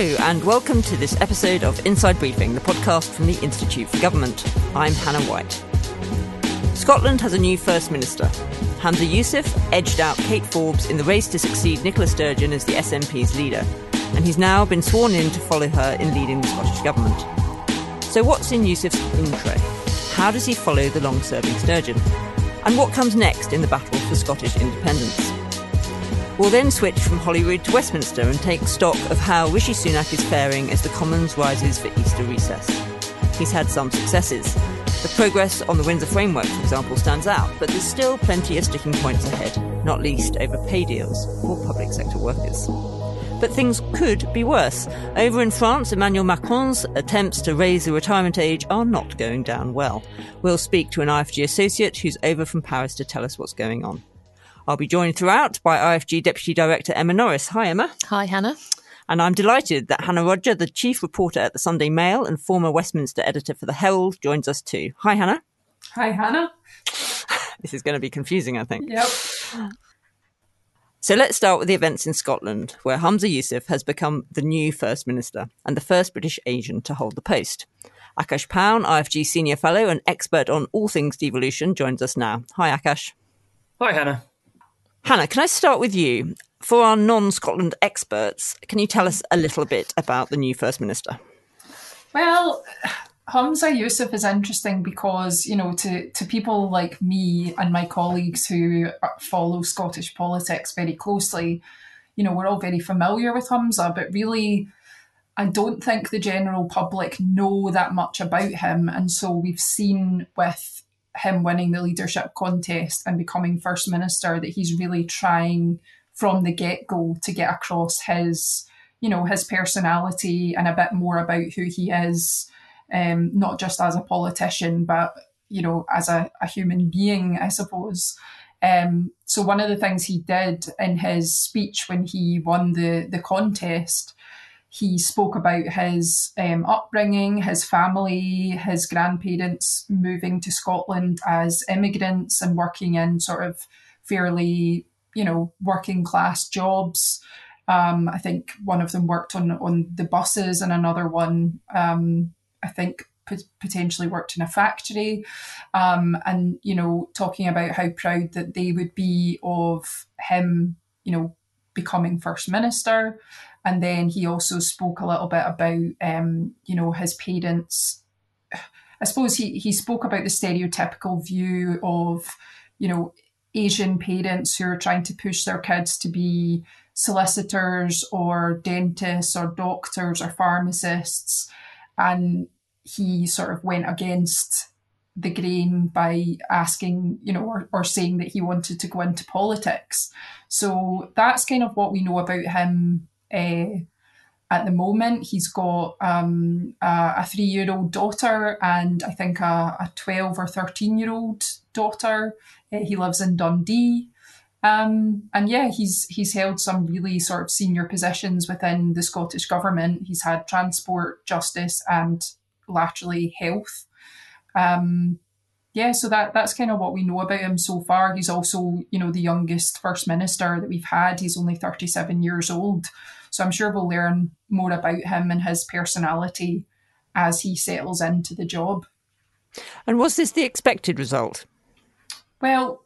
Hello, and welcome to this episode of Inside Briefing, the podcast from the Institute for Government. I'm Hannah White. Scotland has a new First Minister. Humza Yousaf edged out Kate Forbes in the race to succeed Nicola Sturgeon as the SNP's leader, and he's now been sworn in to follow her in leading the Scottish Government. So, what's in Yousaf's intro? How does he follow the long serving Sturgeon? And what comes next in the battle for Scottish independence? We'll then switch from Holyrood to Westminster and take stock of how Rishi Sunak is faring as the Commons rises for Easter recess. He's had some successes. The progress on the Windsor framework, for example, stands out, but there's still plenty of sticking points ahead, not least over pay deals for public sector workers. But things could be worse. Over in France, Emmanuel Macron's attempts to raise the retirement age are not going down well. We'll speak to an IFG associate who's over from Paris to tell us what's going on. I'll be joined throughout by IFG Deputy Director Emma Norris. Hi, Emma. Hi, Hannah. And I'm delighted that Hannah Rodger, the chief reporter at the Sunday Mail and former Westminster editor for the Herald, joins us too. Hi, Hannah. Hi, Hannah. this is going to be confusing, I think. Yep. So let's start with the events in Scotland, where Humza Yousaf has become the new First Minister and the first British Asian to hold the post. Akash Paun, IFG Senior Fellow and expert on all things devolution, joins us now. Hi, Akash. Hi, Hannah. Hannah, can I start with you? For our non Scotland experts, can you tell us a little bit about the new First Minister? Well, Humza Yousaf is interesting because, you know, to, to people like me and my colleagues who follow Scottish politics very closely, you know, we're all very familiar with Humza, but really, I don't think the general public know that much about him. And so we've seen with him winning the leadership contest and becoming First Minister that he's really trying from the get go to get across his, you know, his personality and a bit more about who he is, um, not just as a politician, but, you know, as a, a human being, I suppose. Um, so one of the things he did in his speech when he won the the contest he spoke about his um, upbringing, his family, his grandparents moving to Scotland as immigrants and working in sort of fairly, you know, working class jobs. Um, I think one of them worked on on the buses, and another one, um, I think, p- potentially worked in a factory. Um, and you know, talking about how proud that they would be of him, you know, becoming first minister. And then he also spoke a little bit about, um, you know, his parents. I suppose he, he spoke about the stereotypical view of, you know, Asian parents who are trying to push their kids to be solicitors or dentists or doctors or pharmacists. And he sort of went against the grain by asking, you know, or, or saying that he wanted to go into politics. So that's kind of what we know about him uh, at the moment. He's got um, a, a three year old daughter and I think a, a 12 or 13 year old daughter. Uh, he lives in Dundee. Um, and yeah, he's he's held some really sort of senior positions within the Scottish government. He's had transport, justice, and laterally health. Um, yeah, so that that's kind of what we know about him so far. He's also, you know, the youngest first minister that we've had. He's only 37 years old. So I'm sure we'll learn more about him and his personality as he settles into the job. And was this the expected result? Well,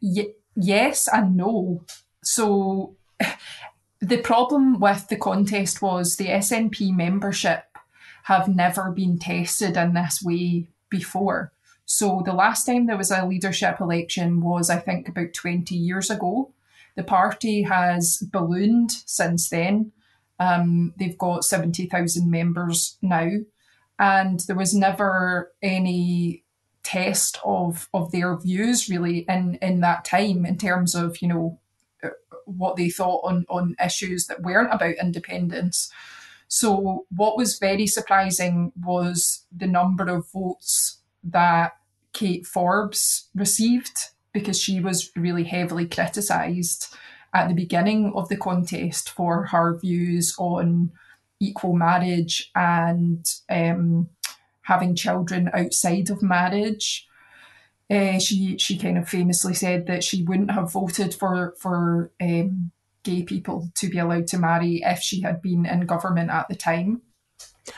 y- yes and no. So the problem with the contest was the SNP membership have never been tested in this way before. So the last time there was a leadership election was, I think, about 20 years ago. The party has ballooned since then. Um, they've got 70,000 members now. And there was never any test of, of their views really in, in that time in terms of, you know, what they thought on, on issues that weren't about independence. So, what was very surprising was the number of votes that Kate Forbes received because she was really heavily criticised at the beginning of the contest for her views on equal marriage and um, having children outside of marriage. Uh, she she kind of famously said that she wouldn't have voted for for um, gay people to be allowed to marry if she had been in government at the time.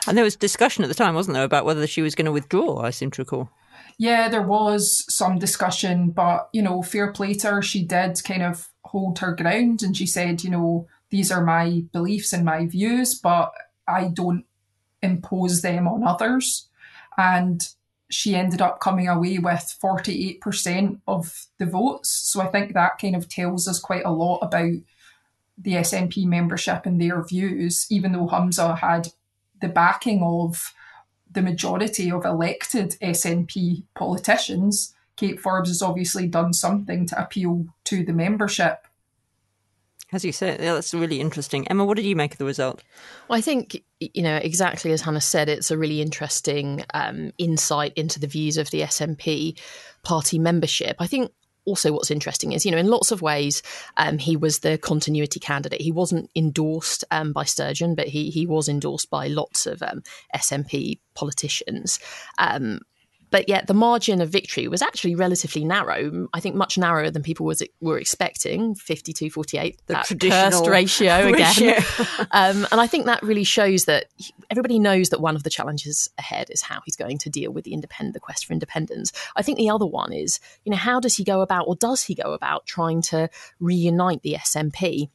And there was discussion at the time, wasn't there, about whether she was going to withdraw, I seem to recall. Yeah, there was some discussion, but, you know, fair play to her, she did kind of hold her ground and she said, you know, these are my beliefs and my views, but I don't impose them on others. And she ended up coming away with 48% of the votes. So I think that kind of tells us quite a lot about the SNP membership and their views, even though Humza had the backing of the majority of elected SNP politicians. Kate Forbes has obviously done something to appeal to the membership as you say, yeah, that's really interesting. Emma, what did you make of the result? Well, I think, you know, exactly as Hannah said, it's a really interesting um, insight into the views of the SNP party membership. I think also what's interesting is, you know, in lots of ways, um, he was the continuity candidate. He wasn't endorsed um, by Sturgeon, but he he was endorsed by lots of um, SNP politicians. But yet the margin of victory was actually relatively narrow. I think much narrower than people was, were expecting. 52 48, the that cursed ratio again. um, and I think that really shows that everybody knows that one of the challenges ahead is how he's going to deal with the independent the quest for independence. I think the other one is, you know, how does he go about, or does he go about trying to reunite the SNP?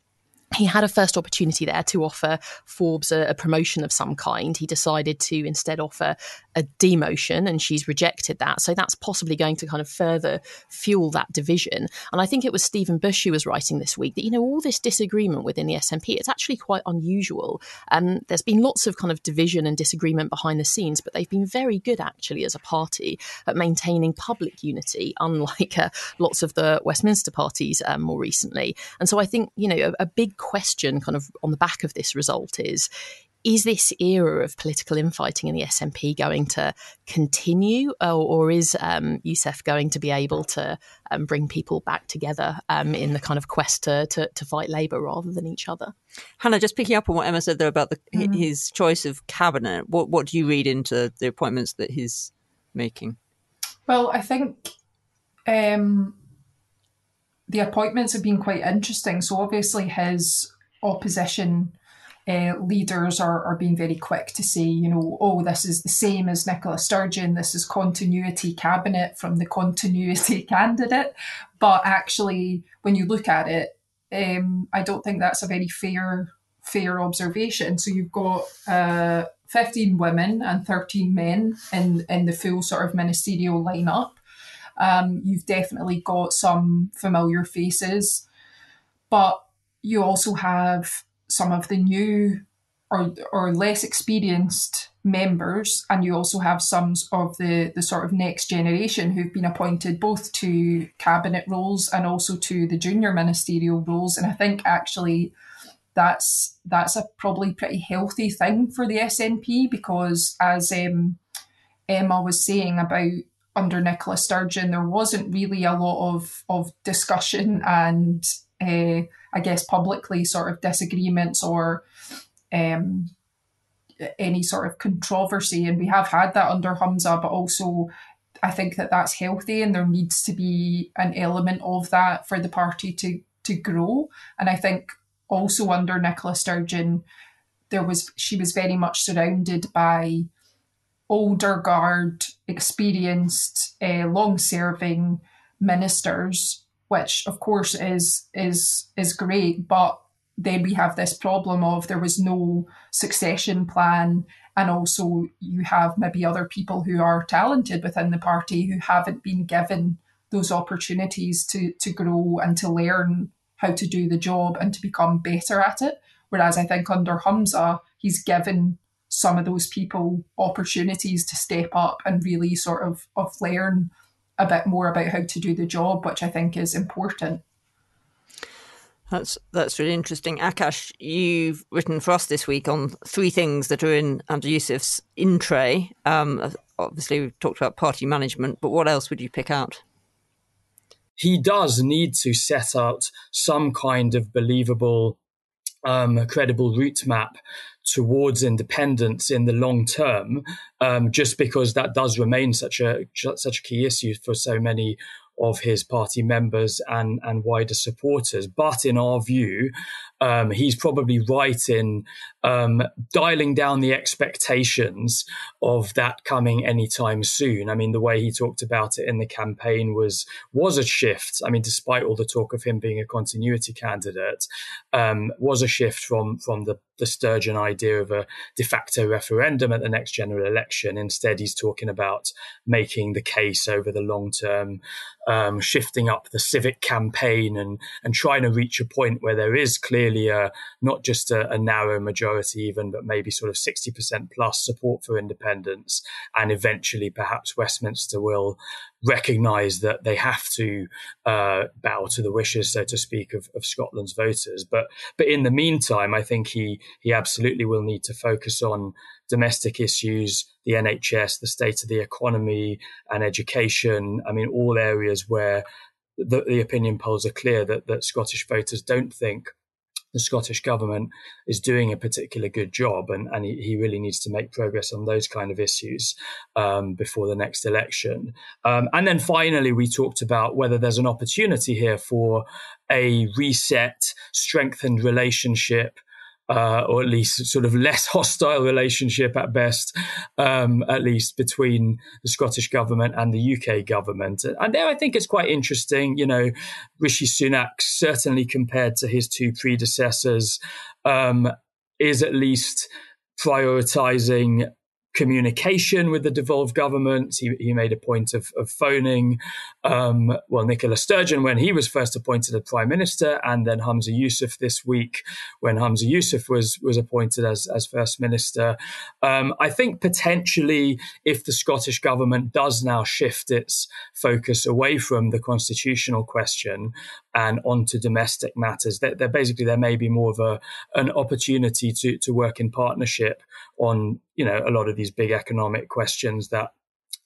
he had a first opportunity there to offer Forbes a, a, promotion of some kind. He decided to instead offer a demotion, and she's rejected that. So that's possibly going to kind of further fuel that division. And I think it was Stephen Bush who was writing this week that, you know, all this disagreement within the SNP, it's actually quite unusual. Um, there's been lots of kind of division and disagreement behind the scenes, but they've been very good actually as a party at maintaining public unity, unlike uh, lots of the Westminster parties um, more recently. And so I think, you know, a, a big question kind of on the back of this result is is this era of political infighting in the SNP going to continue, or, or is um, Yousaf going to be able to um, bring people back together um, in the kind of quest to, to, to, fight Labour rather than each other? Hannah, just picking up on what Emma said there about the, mm-hmm. his choice of cabinet, what, what do you read into the appointments that he's making? Well, I think um, the appointments have been quite interesting. So obviously his opposition uh, leaders are, are being very quick to say, you know, oh, this is the same as Nicola Sturgeon, this is continuity cabinet from the continuity candidate. But actually, when you look at it, um, I don't think that's a very fair fair observation. So you've got uh, 15 women and 13 men in, in the full sort of ministerial lineup. Um, you've definitely got some familiar faces, but you also have some of the new or or less experienced members, and you also have some of the the sort of next generation who've been appointed both to cabinet roles and also to the junior ministerial roles. And I think actually that's that's a probably pretty healthy thing for the SNP because as um, Emma was saying about under Nicola Sturgeon, there wasn't really a lot of, of discussion and, uh, I guess, publicly sort of disagreements or um, any sort of controversy. And we have had that under Humza, but also I think that that's healthy and there needs to be an element of that for the party to, to grow. And I think also under Nicola Sturgeon, there was she was very much surrounded by older guard, experienced, uh, long-serving ministers, which of course is is is great, but then we have this problem of there was no succession plan and also you have maybe other people who are talented within the party who haven't been given those opportunities to to grow and to learn how to do the job and to become better at it. Whereas i think under humza he's given some of those people opportunities to step up and really sort of, of learn a bit more about how to do the job, which I think is important. That's that's really interesting. Akash, you've written for us this week on three things that are in Humza Yousaf's in tray. Um, obviously, we've talked about party management, but what else would you pick out? He does need to set out some kind of believable, um, credible route map towards independence in the long term, um, just because that does remain such a such a key issue for so many of his party members and, and wider supporters. But in our view, um, he's probably right in um, dialing down the expectations of that coming anytime soon. I mean, the way he talked about it in the campaign was was a shift. I mean, despite all the talk of him being a continuity candidate, um, was a shift from from the the Sturgeon idea of a de facto referendum at the next general election. Instead, he's talking about making the case over the long term, um, shifting up the civic campaign and, and trying to reach a point where there is clearly a, not just a, a narrow majority, even, but maybe sort of 60% plus support for independence. And eventually, perhaps Westminster will recognize that they have to uh, bow to the wishes, so to speak, of, of Scotland's voters. But but in the meantime, I think he he absolutely will need to focus on domestic issues, the NHS, the state of the economy, and education. I mean, all areas where the, the opinion polls are clear that that Scottish voters don't think the Scottish government is doing a particular good job, and, and he, he really needs to make progress on those kind of issues um, before the next election. Um, and then finally, we talked about whether there's an opportunity here for a reset, strengthened relationship uh, or at least sort of less hostile relationship at best, um, at least between the Scottish government and the UK government. And there I think it's quite interesting. You know, Rishi Sunak, certainly compared to his two predecessors, um, is at least prioritizing communication with the devolved governments. He, he made a point of, of phoning, um, well, Nicola Sturgeon when he was first appointed as prime minister, and then Humza Yousaf this week when Humza Yousaf was was appointed as as first minister. Um, I think potentially, if the Scottish government does now shift its focus away from the constitutional question and onto domestic matters, that, that basically there may be more of a an opportunity to to work in partnership on you know a lot of these big economic questions that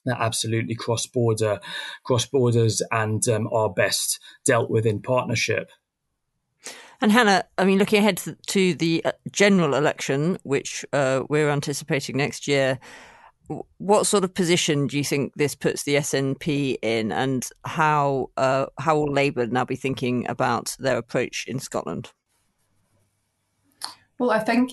that absolutely cross border cross borders and um, are best dealt with in partnership. And Hannah, I mean, looking ahead to the uh, general election, which uh, we're anticipating next year, what sort of position do you think this puts the SNP in, and how uh, how will Labour now be thinking about their approach in Scotland? Well, I think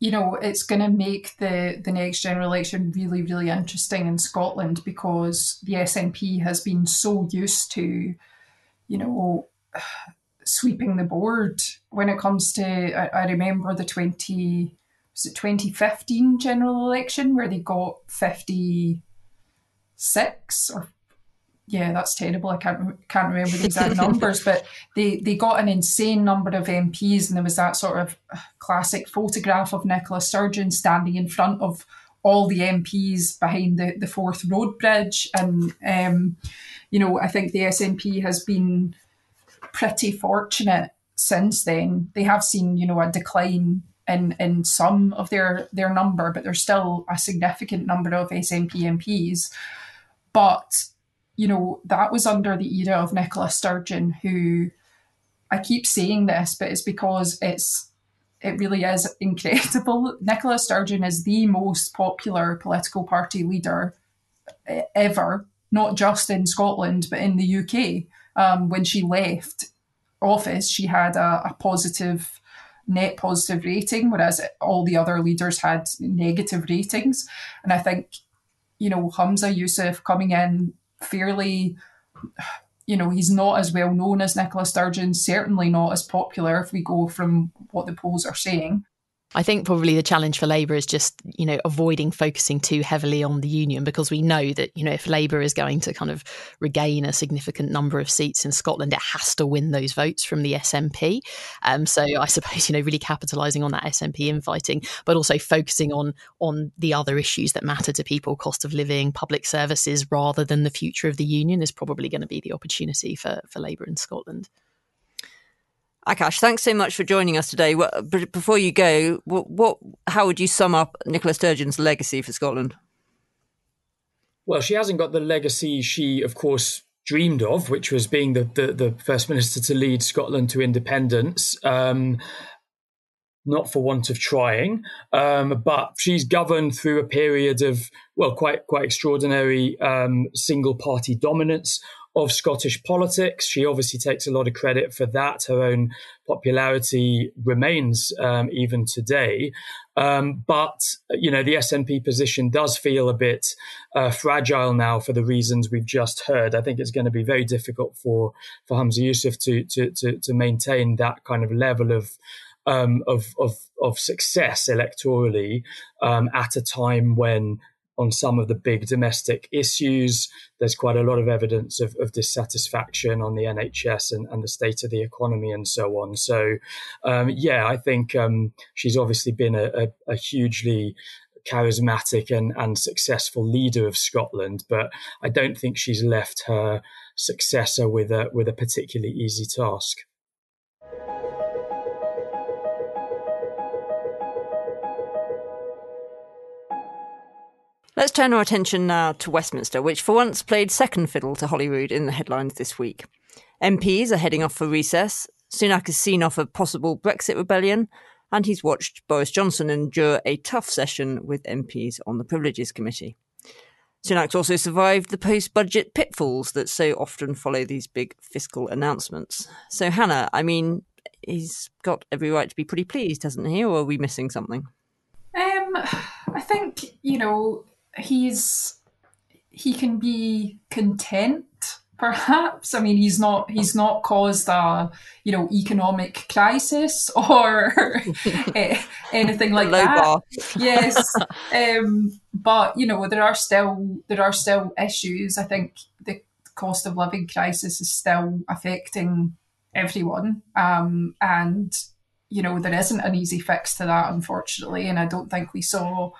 you know it's going to make the the next general election really really interesting in Scotland because the SNP has been so used to, you know, sweeping the board when it comes to. I, I remember the twenty was it 2015 general election where they got 56 or yeah, that's terrible. I can't can't remember the exact numbers, but they they got an insane number of MPs, and there was that sort of classic photograph of Nicola Sturgeon standing in front of all the MPs behind the the Forth Road Bridge, and um, you know I think the SNP has been pretty fortunate since then. They have seen you know a decline in in some of their their number, but there's still a significant number of SNP MPs. But you know that was under the era of Nicola Sturgeon, who I keep saying this, but it's because it's it really is incredible. Nicola Sturgeon is the most popular political party leader ever, not just in Scotland but in the UK. Um, when she left office, she had a, a positive net positive rating, whereas all the other leaders had negative ratings. And I think, you know, Humza Yousaf coming in fairly, you know, he's not as well known as Nicola Sturgeon, certainly not as popular if we go from what the polls are saying. I think probably the challenge for Labour is just, you know, avoiding focusing too heavily on the union because we know that, you know, if Labour is going to kind of regain a significant number of seats in Scotland, it has to win those votes from the SNP. Um, so I suppose, you know, really capitalising on that SNP infighting, but also focusing on on the other issues that matter to people, cost of living, public services, rather than the future of the union is probably going to be the opportunity for, for Labour in Scotland. Akash, thanks so much for joining us today. Before you go, what, what, how would you sum up Nicola Sturgeon's legacy for Scotland? Well, she hasn't got the legacy she, of course, dreamed of, which was being the, the, the first minister to lead Scotland to independence. Um, not for want of trying, um, but she's governed through a period of well, quite quite extraordinary um, single party dominance of Scottish politics. She obviously takes a lot of credit for that. Her own popularity remains um, even today. Um, but you know the SNP position does feel a bit uh, fragile now for the reasons we've just heard. I think it's going to be very difficult for for Humza Yousaf to to to, to maintain that kind of level of um, of, of of success electorally um, at a time when on some of the big domestic issues. There's quite a lot of evidence of, of dissatisfaction on the NHS and, and, the state of the economy and so on. So, um, yeah, I think um, she's obviously been a, a, a hugely charismatic and, and successful leader of Scotland, but I don't think she's left her successor with a with a particularly easy task. Let's turn our attention now to Westminster, which for once played second fiddle to Holyrood in the headlines this week. MPs are heading off for recess. Sunak has seen off a possible Brexit rebellion, and he's watched Boris Johnson endure a tough session with MPs on the Privileges Committee. Sunak's also survived the post budget pitfalls that so often follow these big fiscal announcements. So, Hannah, I mean, he's got every right to be pretty pleased, hasn't he? Or are we missing something? Um, I think, you know, he's he can be content perhaps. I mean he's not he's not caused a you know economic crisis or anything like that. yes um, but you know there are still there are still issues. I think the cost of living crisis is still affecting everyone. Um, and you know there isn't an easy fix to that unfortunately. And i don't think we saw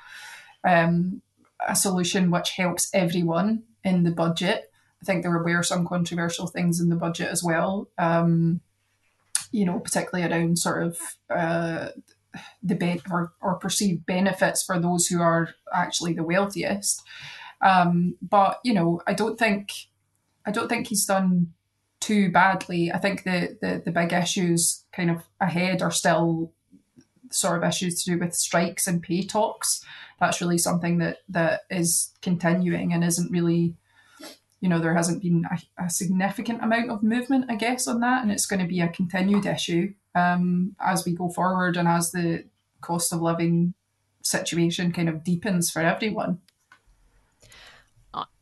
um, a solution which helps everyone in the budget. I think there were some controversial things in the budget as well. Um, you know, particularly around sort of uh, the ben- or, or perceived benefits for those who are actually the wealthiest. Um, but you know, I don't think I don't think he's done too badly. I think the, the the big issues kind of ahead are still sort of issues to do with strikes and pay talks. That's really something that that is continuing and isn't really you know there hasn't been a, a significant amount of movement i guess on that and it's going to be a continued issue um, as we go forward and as the cost of living situation kind of deepens for everyone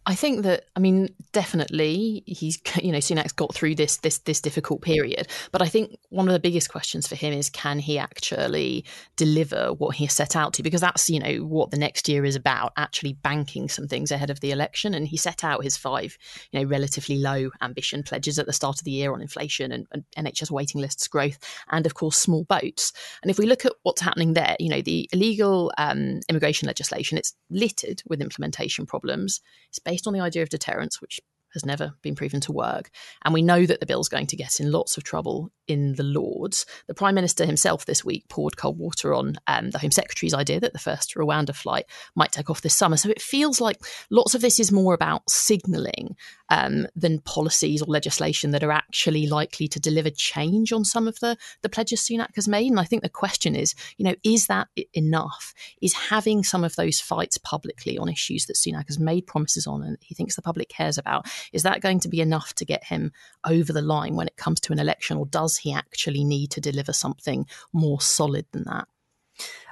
I think that I mean definitely he's you know Sunak's got through this this this difficult period, but I think one of the biggest questions for him is can he actually deliver what he set out to? Because that's you know what the next year is about, actually banking some things ahead of the election. And he set out his five you know relatively low ambition pledges at the start of the year on inflation and, and NHS waiting lists growth, and of course small boats. And if we look at what's happening there, you know the illegal um, immigration legislation, it's littered with implementation problems. It's based on the idea of deterrence, which has never been proven to work. And we know that the bill's going to get in lots of trouble in the Lords. The Prime Minister himself this week poured cold water on um, the Home Secretary's idea that the first Rwanda flight might take off this summer. So it feels like lots of this is more about signalling um, than policies or legislation that are actually likely to deliver change on some of the, the pledges Sunak has made. And I think the question is, you know, is that enough? Is having some of those fights publicly on issues that Sunak has made promises on and he thinks the public cares about, is that going to be enough to get him over the line when it comes to an election, or does he actually need to deliver something more solid than that?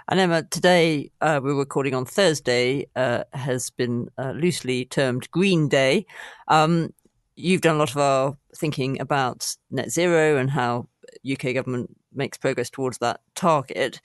And Emma, today uh, we're recording on Thursday, uh, has been uh, loosely termed Green Day. Um, you've done a lot of our thinking about net zero and how UK government makes progress towards that target.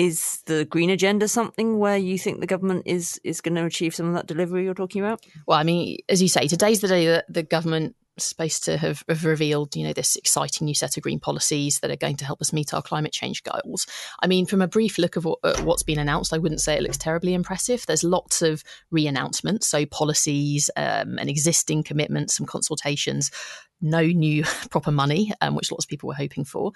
Is the green agenda something where you think the government is is going to achieve some of that delivery you're talking about? Well, I mean, as you say, today's the day that the government supposed to have, have, revealed, you know, this exciting new set of green policies that are going to help us meet our climate change goals. I mean, from a brief look of what, uh, what's been announced, I wouldn't say it looks terribly impressive. There's lots of re-announcements, so policies um, and existing commitments, some consultations, no new proper money, um, which lots of people were hoping for.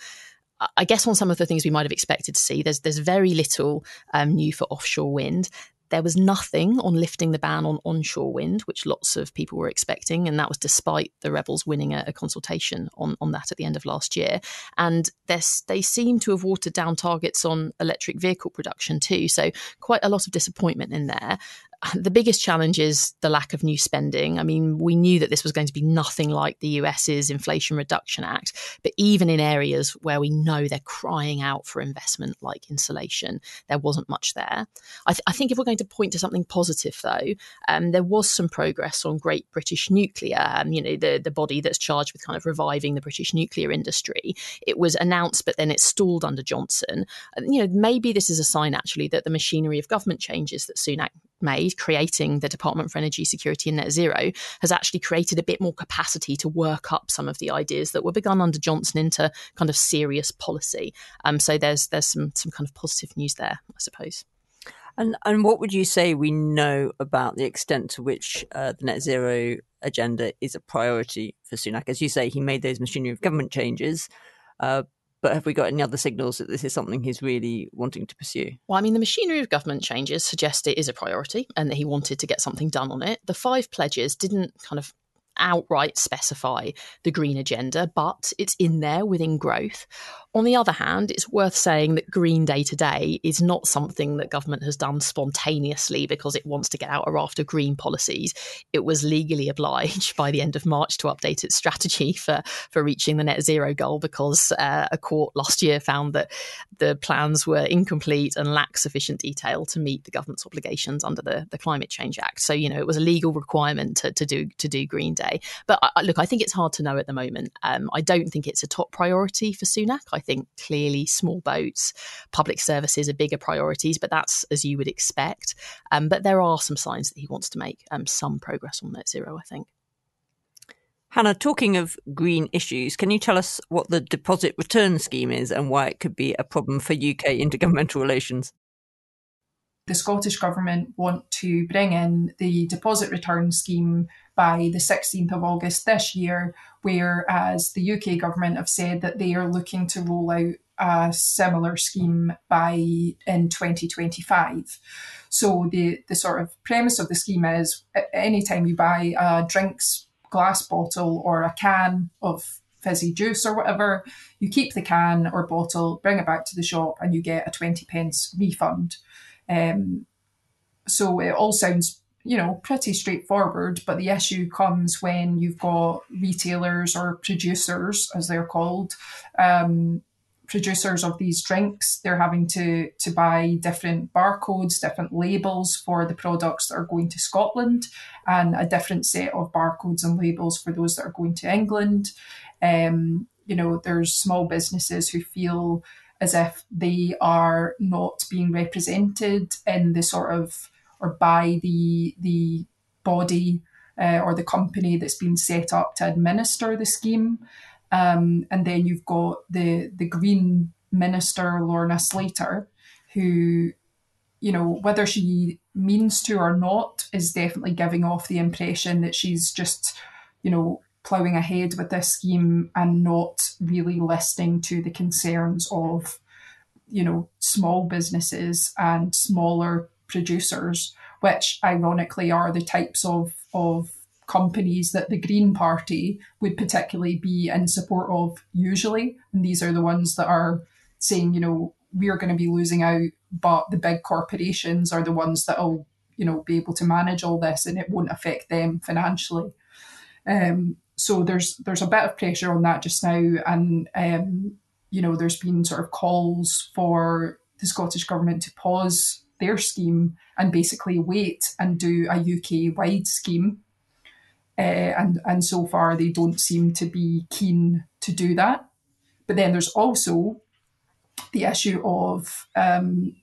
I guess on some of the things we might have expected to see, there's there's very little um, new for offshore wind. There was nothing on lifting the ban on onshore wind, which lots of people were expecting, and that was despite the rebels winning a, a consultation on, on that at the end of last year. And they seem to have watered down targets on electric vehicle production too, so quite a lot of disappointment in there. The biggest challenge is the lack of new spending. I mean, we knew that this was going to be nothing like the US's Inflation Reduction Act, but even in areas where we know they're crying out for investment, like insulation, there wasn't much there. I, th- I think if we're going to point to something positive, though, um, there was some progress on Great British Nuclear, um, you know, the, the body that's charged with kind of reviving the British nuclear industry. It was announced, but then it stalled under Johnson. And, you know, maybe this is a sign actually that the machinery of government changes that Sunak made, creating the Department for Energy Security and Net Zero, has actually created a bit more capacity to work up some of the ideas that were begun under Johnson into kind of serious policy. Um, so there's there's some some kind of positive news there, I suppose. And and what would you say we know about the extent to which uh, the net zero agenda is a priority for Sunak? As you say, he made those machinery of government changes, uh, but have we got any other signals that this is something he's really wanting to pursue? Well, I mean, the machinery of government changes suggest it is a priority and that he wanted to get something done on it. The five pledges didn't kind of outright specify the green agenda, but it's in there within growth. On the other hand, it's worth saying that green day to day is not something that government has done spontaneously because it wants to get out a raft of green policies. It was legally obliged by the end of March to update its strategy for, for reaching the net zero goal because uh, a court last year found that the plans were incomplete and lack sufficient detail to meet the government's obligations under the, the Climate Change Act. So, you know, it was a legal requirement to, to do to do Green Day. But uh, look, I think it's hard to know at the moment. Um, I don't think it's a top priority for Sunak. I think clearly small boats, public services are bigger priorities, but that's as you would expect. Um, but there are some signs that he wants to make um, some progress on net zero, I think. Hannah, talking of green issues, can you tell us what the deposit return scheme is and why it could be a problem for UK intergovernmental relations? The Scottish Government want to bring in the deposit return scheme by the 16th of August this year, whereas the UK government have said that they are looking to roll out a similar scheme by in 2025. So the the sort of premise of the scheme is anytime you buy a drinks glass bottle or a can of fizzy juice or whatever, you keep the can or bottle, bring it back to the shop, and you get a 20 pence refund. Um, so it all sounds you know, pretty straightforward. But the issue comes when you've got retailers or producers, as they're called, um, producers of these drinks. They're having to to buy different barcodes, different labels for the products that are going to Scotland, and a different set of barcodes and labels for those that are going to England. Um, you know, there's small businesses who feel as if they are not being represented in the sort of or by the the body uh, or the company that's been set up to administer the scheme. Um, and then you've got the the Green Minister Lorna Slater, who, you know, whether she means to or not, is definitely giving off the impression that she's just, you know, ploughing ahead with this scheme and not really listening to the concerns of, you know, small businesses and smaller producers, which ironically are the types of, of companies that the Green Party would particularly be in support of usually. And these are the ones that are saying, you know, we're going to be losing out, but the big corporations are the ones that will, you know, be able to manage all this and it won't affect them financially. Um, so there's there's a bit of pressure on that just now, and um, you know, there's been sort of calls for the Scottish government to pause their scheme and basically wait and do a UK wide scheme. Uh, and and so far they don't seem to be keen to do that. But then there's also the issue of um,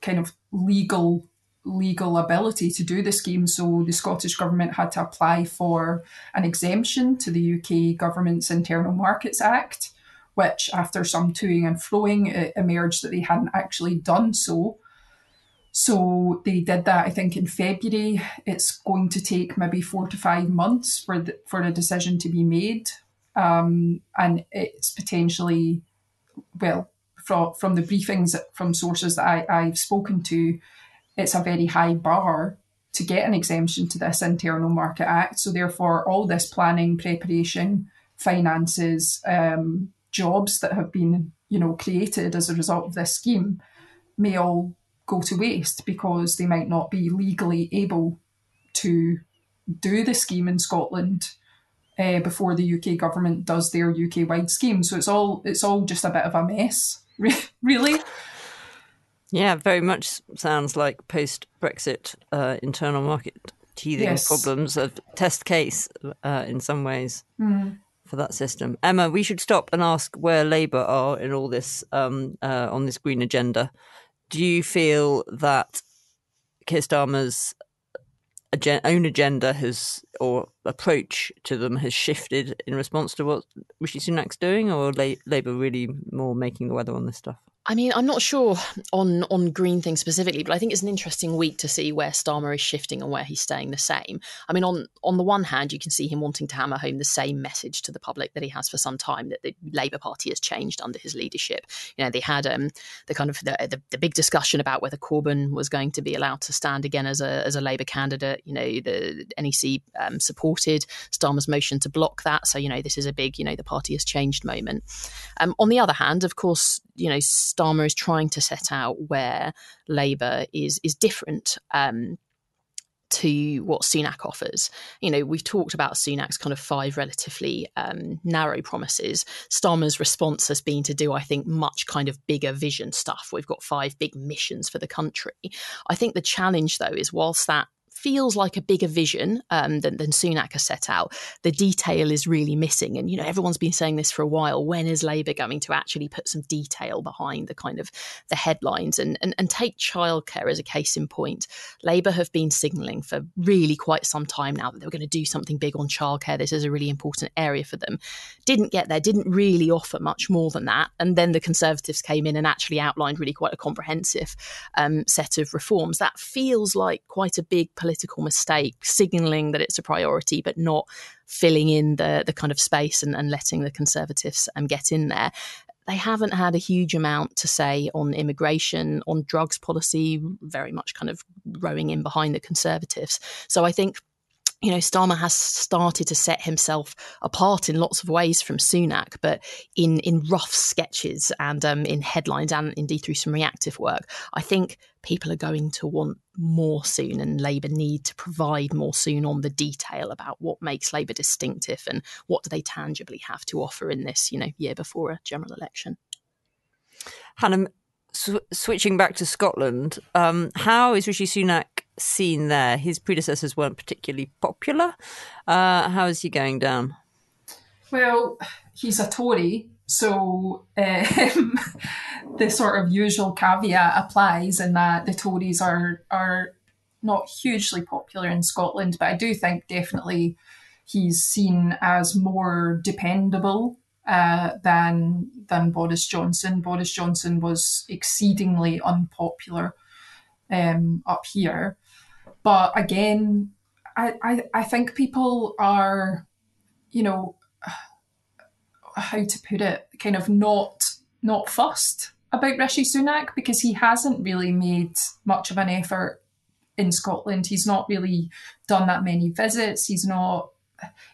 kind of legal legal ability to do the scheme. So the Scottish government had to apply for an exemption to the UK government's Internal Markets Act, which after some toing and froing, it emerged that they hadn't actually done so. So they did that, I think, in February. It's going to take maybe four to five months for the, for a decision to be made, um, and it's potentially, well, from from the briefings from sources that I, I've spoken to, it's a very high bar to get an exemption to this Internal Market Act. So therefore, all this planning, preparation, finances, um, jobs that have been you know created as a result of this scheme may all go to waste because they might not be legally able to do the scheme in Scotland uh, before the UK government does their UK wide scheme. So it's all it's all just a bit of a mess, really. Yeah, very much sounds like post Brexit uh, internal market teething yes. problems of test case uh, in some ways. Mm for that system. Emma, we should stop and ask where Labour are in all this um, uh, on this green agenda. Do you feel that Keir Starmer's own agenda has or approach to them has shifted in response to what Rishi Sunak's doing, or Labour really more making the weather on this stuff? I mean, I'm not sure on on green things specifically, but I think it's an interesting week to see where Starmer is shifting and where he's staying the same. I mean, on on the one hand, you can see him wanting to hammer home the same message to the public that he has for some time that the Labour Party has changed under his leadership. You know, they had um, the kind of the, the, the big discussion about whether Corbyn was going to be allowed to stand again as a as a Labour candidate. You know, the NEC um, supported Starmer's motion to block that. So you know, this is a big you know the party has changed moment. Um, on the other hand, of course, you know. Starmer is trying to set out where Labour is is different. Um, to what Sunak offers. You know, we've talked about Sunak's kind of five relatively um, narrow promises. Starmer's response has been to do, I think, much kind of bigger vision stuff. We've got five big missions for the country. I think the challenge, though, is whilst that feels like a bigger vision um, than, than Sunak has set out, the detail is really missing. And, you know, everyone's been saying this for a while. When is Labour going to actually put some detail behind the kind of the headlines and, and, and take childcare as a case in point? Labour have been signalling for really quite some time now that they were going to do something big on childcare. This is a really important area for them. Didn't get there, didn't really offer much more than that. And then the Conservatives came in and actually outlined really quite a comprehensive um, set of reforms. That feels like quite a big political political mistake, signalling that it's a priority, but not filling in the the kind of space and, and letting the Conservatives um, get in there they haven't had a huge amount to say on immigration, on drugs policy, very much kind of rowing in behind the Conservatives. So I think you know, Starmer has started to set himself apart in lots of ways from Sunak, but in in rough sketches and um, in headlines and indeed through some reactive work, I think people are going to want more soon, and Labour need to provide more soon on the detail about what makes Labour distinctive and what do they tangibly have to offer in this, you know, year before a general election. Hannah, sw- switching back to Scotland, um, how is Rishi Sunak seen there. His predecessors weren't particularly popular. Uh, how is he going down? Well, he's a Tory, so um, the sort of usual caveat applies in that the Tories are are not hugely popular in Scotland, but I do think definitely he's seen as more dependable uh, than than Boris Johnson. Boris Johnson was exceedingly unpopular um, up here. But again, I, I, I think people are, you know, how to put it, kind of not not fussed about Rishi Sunak because he hasn't really made much of an effort in Scotland. He's not really done that many visits. He's not.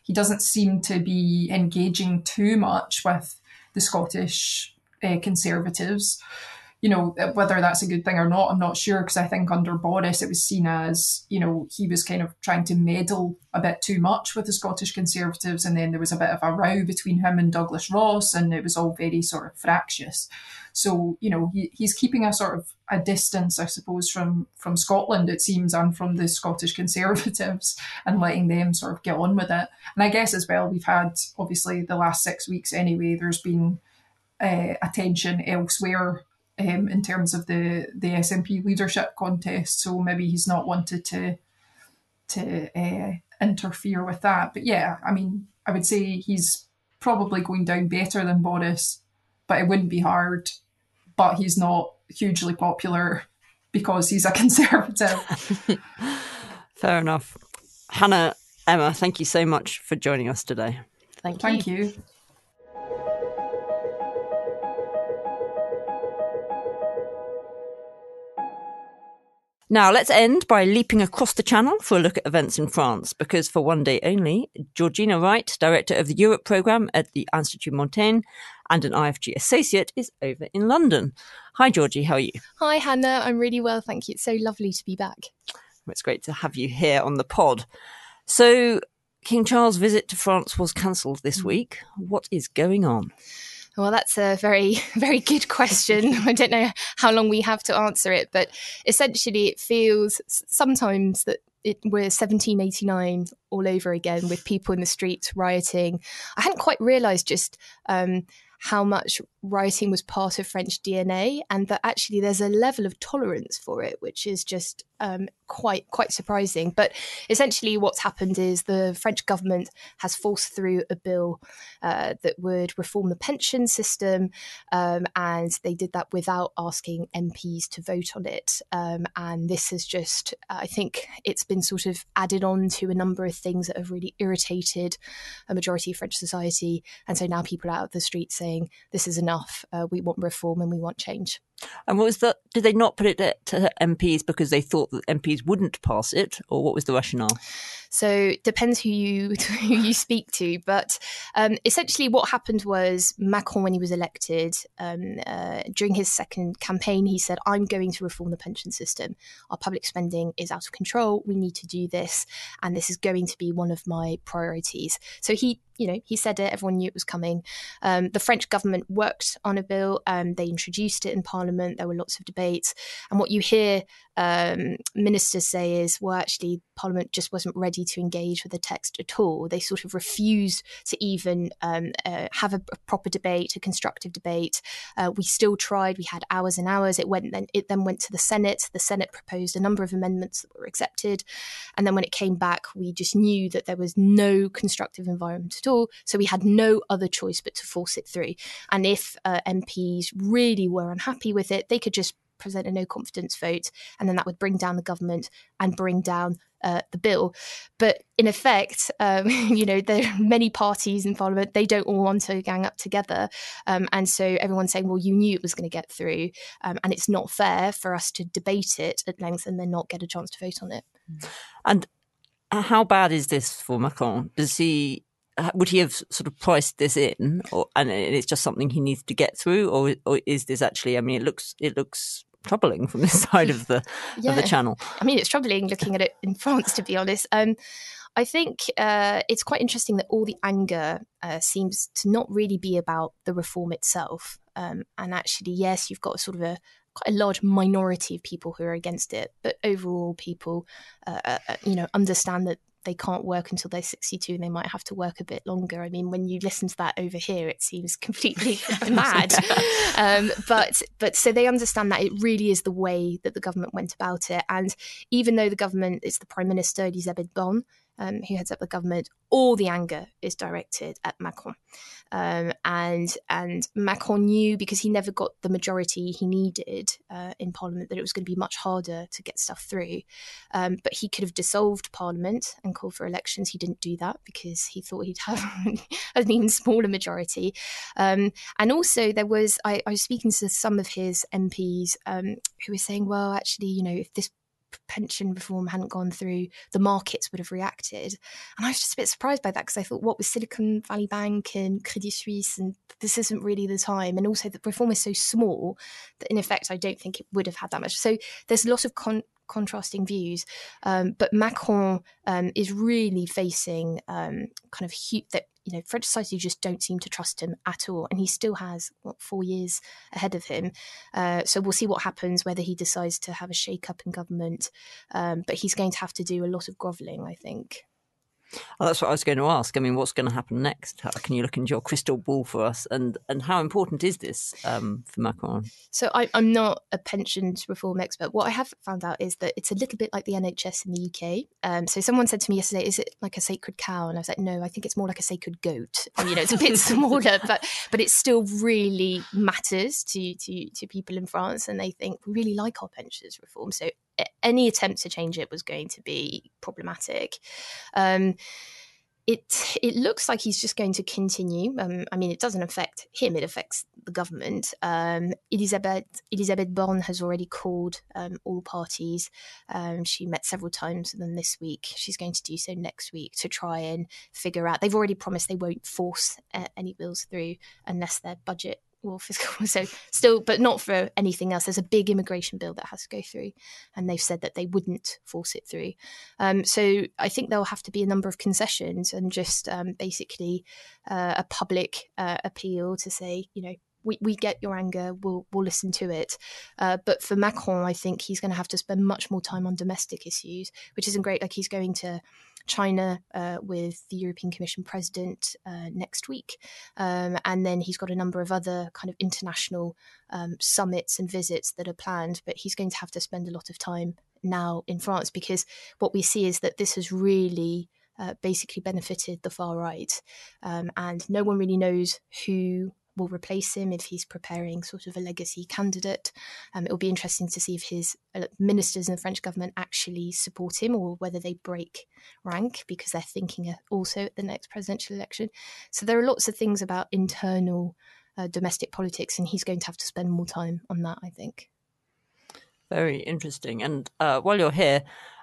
He doesn't seem to be engaging too much with the Scottish uh, Conservatives you know, whether that's a good thing or not, I'm not sure because I think under Boris it was seen as, you know, he was kind of trying to meddle a bit too much with the Scottish Conservatives. And then there was a bit of a row between him and Douglas Ross, and it was all very sort of fractious. So, you know, he, he's keeping a sort of a distance, I suppose, from, from Scotland, it seems, and from the Scottish Conservatives and letting them sort of get on with it. And I guess as well, we've had obviously the last six weeks anyway, there's been uh, attention elsewhere um, in terms of the the SNP leadership contest. So maybe he's not wanted to to uh, interfere with that. But yeah, I mean, I would say he's probably going down better than Boris, but it wouldn't be hard. But he's not hugely popular because he's a conservative. Fair enough. Hannah, Emma, thank you so much for joining us today. Thank you. Thank you. Now, let's end by leaping across the channel for a look at events in France, because for one day only, Georgina Wright, director of the Europe programme at the Institut Montaigne and an IFG associate, is over in London. Hi, Georgie, how are you? Hi, Hannah. I'm really well, thank you. It's so lovely to be back. It's great to have you here on the pod. So, King Charles' visit to France was cancelled this mm. week. What is going on? Well, that's a very, very good question. I don't know how long we have to answer it, but essentially, it feels sometimes that it, we're 1789 all over again with people in the streets rioting. I hadn't quite realised just um, how much writing was part of French DNA, and that actually there's a level of tolerance for it, which is just um, quite quite surprising. But essentially, what's happened is the French government has forced through a bill uh, that would reform the pension system, um, and they did that without asking MPs to vote on it. Um, and this has just, I think, it's been sort of added on to a number of things that have really irritated a majority of French society, and so now people are out of the street saying this is enough enough. Uh, we want reform and we want change. And what was that? Did they not put it to MPs because they thought that MPs wouldn't pass it, or what was the rationale? So depends who you who you speak to, but um, essentially what happened was Macron, when he was elected um, uh, during his second campaign, he said, "I'm going to reform the pension system. Our public spending is out of control. We need to do this, and this is going to be one of my priorities." So he you know, he said it, everyone knew it was coming. Um, the French government worked on a bill, um, they introduced it in Parliament, there were lots of debates. And what you hear um, ministers say is, well, actually, Parliament just wasn't ready to engage with the text at all. They sort of refused to even um, uh, have a, a, proper debate, a constructive debate. Uh, we still tried. We had hours and hours. It went then. It then went to the Senate. The Senate proposed a number of amendments that were accepted, and then when it came back, we just knew that there was no constructive environment at all. So we had no other choice but to force it through. And if uh, MPs really were unhappy with it, they could just present a no confidence vote, and then that would bring down the government and bring down uh, the bill. But in effect, um, you know, there are many parties in Parliament. They don't all want to gang up together, um, and so everyone's saying, "Well, you knew it was going to get through, um, and it's not fair for us to debate it at length and then not get a chance to vote on it." And how bad is this for Macron? Does he would he have sort of priced this in, or and it's just something he needs to get through, or or is this actually? I mean, it looks it looks troubling from this side of the yeah. of the channel. I mean, it's troubling looking at it in France, to be honest. Um, I think uh, it's quite interesting that all the anger uh, seems to not really be about the reform itself. Um, and actually, yes, you've got a sort of a quite a large minority of people who are against it, but overall, people, uh, uh, uh you know, understand that they can't work until they're 62 and they might have to work a bit longer. I mean, when you listen to that over here, it seems completely mad. Um, but but so they understand that it really is the way that the government went about it. And even though the government is the prime minister, Elisabeth Borne, um, who heads up the government, all the anger is directed at Macron. Um, and and Macron knew because he never got the majority he needed uh, in Parliament that it was going to be much harder to get stuff through. Um, but he could have dissolved Parliament and called for elections. He didn't do that because he thought he'd have an even smaller majority. Um, and also, there was I, I, was speaking to some of his MPs um, who were saying, well, actually, you know, if this pension reform hadn't gone through, the markets would have reacted. And I was just a bit surprised by that because I thought, what was Silicon Valley Bank and Credit Suisse? And this isn't really the time. And also, the reform is so small that, in effect, I don't think it would have had that much. So there's a lot of con- contrasting views. Um, but Macron um, is really facing um, kind of hu- that you know French society just don't seem to trust him at all, and he still has what four years ahead of him. Uh, so we'll see what happens whether he decides to have a shake up in government. Um, but he's going to have to do a lot of grovelling, I think. Oh, that's what I was going to ask. I mean, what's going to happen next? How, can you look into your crystal ball for us? And and how important is this um, for Macron? So I, am not a pensions reform expert. What I have found out is that it's a little bit like the NHS in the UK. Um, so someone said to me yesterday, "Is it like a sacred cow?" And I was like, "No, I think it's more like a sacred goat. And, you know, it's a bit smaller, but but it still really matters to to to people in France, and they think we really like our pensions reform. So any attempt to change it was going to be problematic. Um, it it looks like he's just going to continue. Um, I mean, it doesn't affect him; it affects the government. Um, Elisabeth Elisabeth Borne has already called um, all parties. Um, she met several times with them this week. She's going to do so next week to try and figure out. They've already promised they won't force uh, any bills through unless their budget or fiscal so still but not for anything else there's a big immigration bill that has to go through and they've said that they wouldn't force it through um, so i think there'll have to be a number of concessions and just um, basically uh, a public uh, appeal to say you know we, we get your anger, we'll, we'll listen to it. Uh, but for Macron, I think he's going to have to spend much more time on domestic issues, which isn't great. Like he's going to China uh, with the European Commission president uh, next week. Um, and then he's got a number of other kind of international um, summits and visits that are planned. But he's going to have to spend a lot of time now in France because what we see is that this has really. Uh, basically benefited the far right, um, and no one really knows who will replace him if he's preparing sort of a legacy candidate. Um, it will be interesting to see if his uh, ministers in the French government actually support him or whether they break rank because they're thinking also at the next presidential election. So there are lots of things about internal uh, domestic politics, and he's going to have to spend more time on that, I think. Very interesting. And uh, while you're here,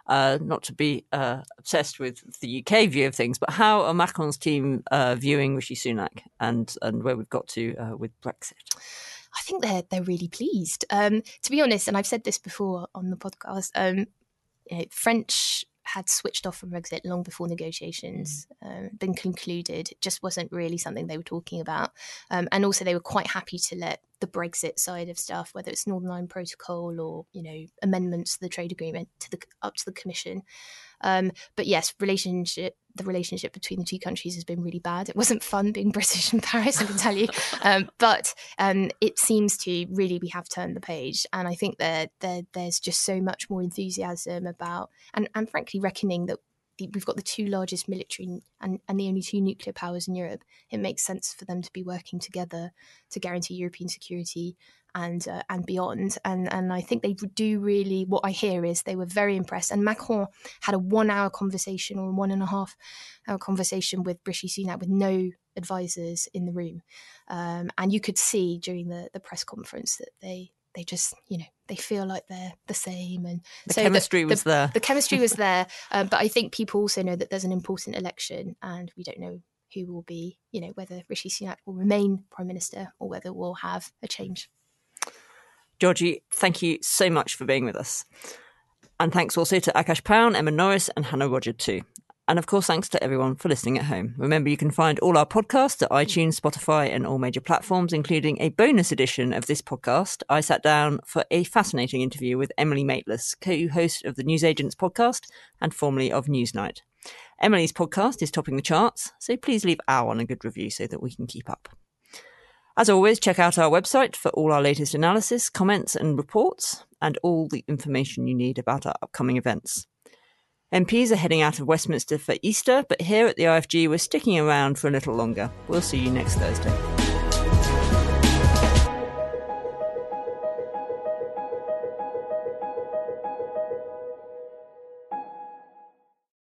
uh, not to be uh, obsessed with the UK view of things, but how are Macron's team uh, viewing Rishi Sunak and and where we've got to uh, with Brexit? I think they're they're really pleased. Um, to be honest, and I've said this before on the podcast. Um, you know, French had switched off from Brexit long before negotiations um, been concluded. It just wasn't really something they were talking about. Um, and also, they were quite happy to let the Brexit side of stuff, whether it's Northern Ireland Protocol or you know amendments to the trade agreement, to the up to the Commission. Um, but yes, relationship the relationship between the two countries has been really bad. It wasn't fun being British in Paris, I can tell you. Um, but um, it seems to really we have turned the page, and I think that there, there's just so much more enthusiasm about, and, and frankly reckoning that we've got the two largest military and, and the only two nuclear powers in Europe. It makes sense for them to be working together to guarantee European security and uh, and beyond. And and I think they do really. What I hear is they were very impressed. And Macron had a one-hour conversation or one and a half hour conversation with Rishi Sunak with no advisors in the room, um, and you could see during the the press conference that they they just you know they feel like they're the same and the so chemistry the, was the, there the chemistry was there um, but i think people also know that there's an important election and we don't know who will be you know whether rishi sunak will remain prime minister or whether we'll have a change georgie thank you so much for being with us and thanks also to Akash Paun, Emma Norris, and Hannah Rodger too. And of course, thanks to everyone for listening at home. Remember, you can find all our podcasts at iTunes, Spotify, and all major platforms, including a bonus edition of this podcast. I sat down for a fascinating interview with Emily Maitlis, co host of the Newsagents podcast and formerly of Newsnight. Emily's podcast is topping the charts, so please leave our one a good review so that we can keep up. As always, check out our website for all our latest analysis, comments, and reports, and all the information you need about our upcoming events. MPs are heading out of Westminster for Easter, but here at the IFG, we're sticking around for a little longer. We'll see you next Thursday.